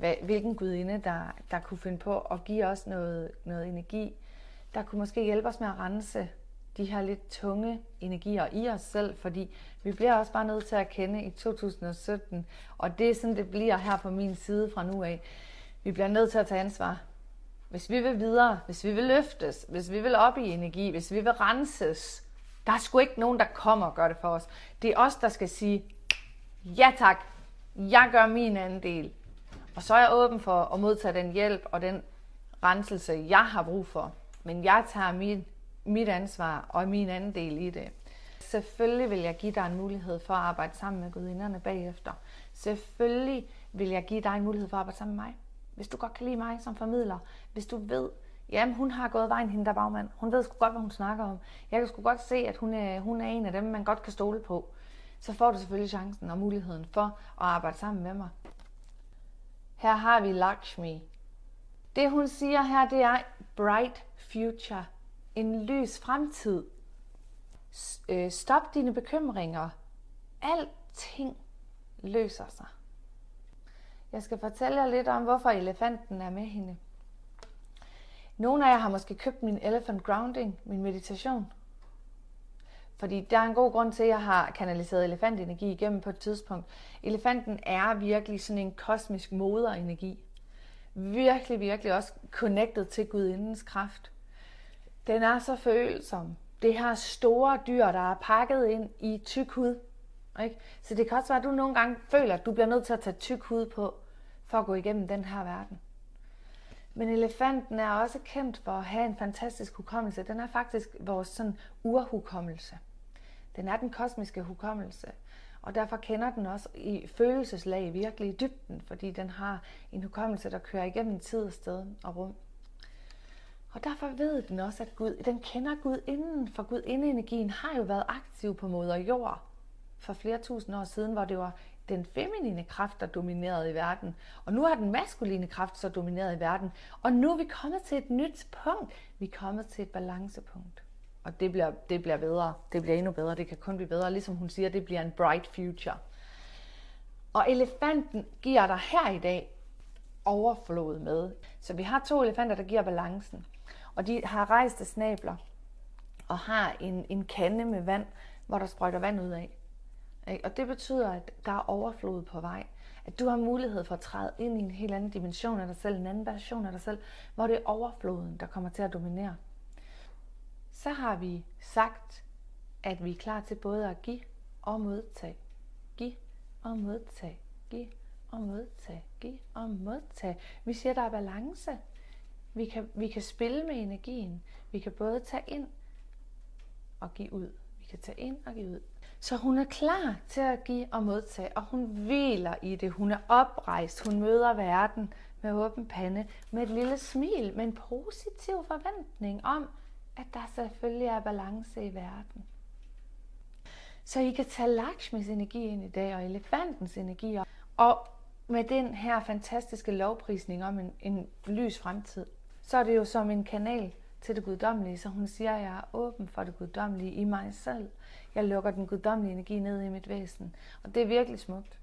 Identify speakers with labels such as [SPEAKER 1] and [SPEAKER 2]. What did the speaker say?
[SPEAKER 1] hvad, hvilken gudinde, der, der kunne finde på at give os noget, noget energi, der kunne måske hjælpe os med at rense de her lidt tunge energier i os selv, fordi vi bliver også bare nødt til at kende i 2017, og det er sådan, det bliver her på min side fra nu af. Vi bliver nødt til at tage ansvar. Hvis vi vil videre, hvis vi vil løftes, hvis vi vil op i energi, hvis vi vil renses, der er sgu ikke nogen, der kommer og gør det for os. Det er os, der skal sige, ja tak, jeg gør min andel. Og så er jeg åben for at modtage den hjælp og den renselse, jeg har brug for. Men jeg tager min, mit ansvar og min andel i det. Selvfølgelig vil jeg give dig en mulighed for at arbejde sammen med gudinderne bagefter. Selvfølgelig vil jeg give dig en mulighed for at arbejde sammen med mig. Hvis du godt kan lide mig som formidler, hvis du ved, jamen hun har gået vejen, hende der bagmand. Hun ved sgu godt, hvad hun snakker om. Jeg kan sgu godt se, at hun er, hun er en af dem, man godt kan stole på. Så får du selvfølgelig chancen og muligheden for at arbejde sammen med mig. Her har vi Lakshmi. Det hun siger her, det er bright future. En lys fremtid. Øh, stop dine bekymringer. Alting løser sig. Jeg skal fortælle jer lidt om, hvorfor elefanten er med hende. Nogle af jer har måske købt min Elephant Grounding, min meditation. Fordi der er en god grund til, at jeg har kanaliseret elefantenergi igennem på et tidspunkt. Elefanten er virkelig sådan en kosmisk moderenergi. Virkelig, virkelig også connected til gudindens kraft. Den er så følsom. Det her store dyr, der er pakket ind i tyk hud. Ikke? Så det kan også være, at du nogle gange føler, at du bliver nødt til at tage tyk hud på, for at gå igennem den her verden. Men elefanten er også kendt for at have en fantastisk hukommelse. Den er faktisk vores sådan urhukommelse. Den er den kosmiske hukommelse. Og derfor kender den også i følelseslag virkelig i dybden, fordi den har en hukommelse, der kører igennem tid, sted og rum. Og derfor ved den også, at Gud, den kender Gud inden, for Gud energien har jo været aktiv på moder jord for flere tusind år siden, hvor det var den feminine kraft, der dominerede i verden. Og nu har den maskuline kraft så domineret i verden. Og nu er vi kommet til et nyt punkt. Vi er kommet til et balancepunkt. Og det bliver, det bliver bedre. Det bliver endnu bedre. Det kan kun blive bedre. Ligesom hun siger, det bliver en bright future. Og elefanten giver dig her i dag overflod med. Så vi har to elefanter, der giver balancen. Og de har rejste snabler og har en, en kande med vand, hvor der sprøjter vand ud af. Og det betyder, at der er overflod på vej. At du har mulighed for at træde ind i en helt anden dimension af dig selv, en anden version af dig selv, hvor det er overfloden, der kommer til at dominere. Så har vi sagt, at vi er klar til både at give og modtage. Giv og modtage. Giv og modtage. Giv og modtage. Vi siger, at der er balance. Vi kan, vi kan spille med energien. Vi kan både tage ind og give ud. Vi kan tage ind og give ud. Så hun er klar til at give og modtage, og hun hviler i det. Hun er oprejst. Hun møder verden med åben pande, med et lille smil, med en positiv forventning om, at der selvfølgelig er balance i verden. Så I kan tage Lakshmis energi ind i dag, og elefantens energi, og med den her fantastiske lovprisning om en, en lys fremtid, så er det jo som en kanal til det guddommelige, så hun siger, at jeg er åben for det guddommelige i mig selv. Jeg lukker den guddommelige energi ned i mit væsen, og det er virkelig smukt.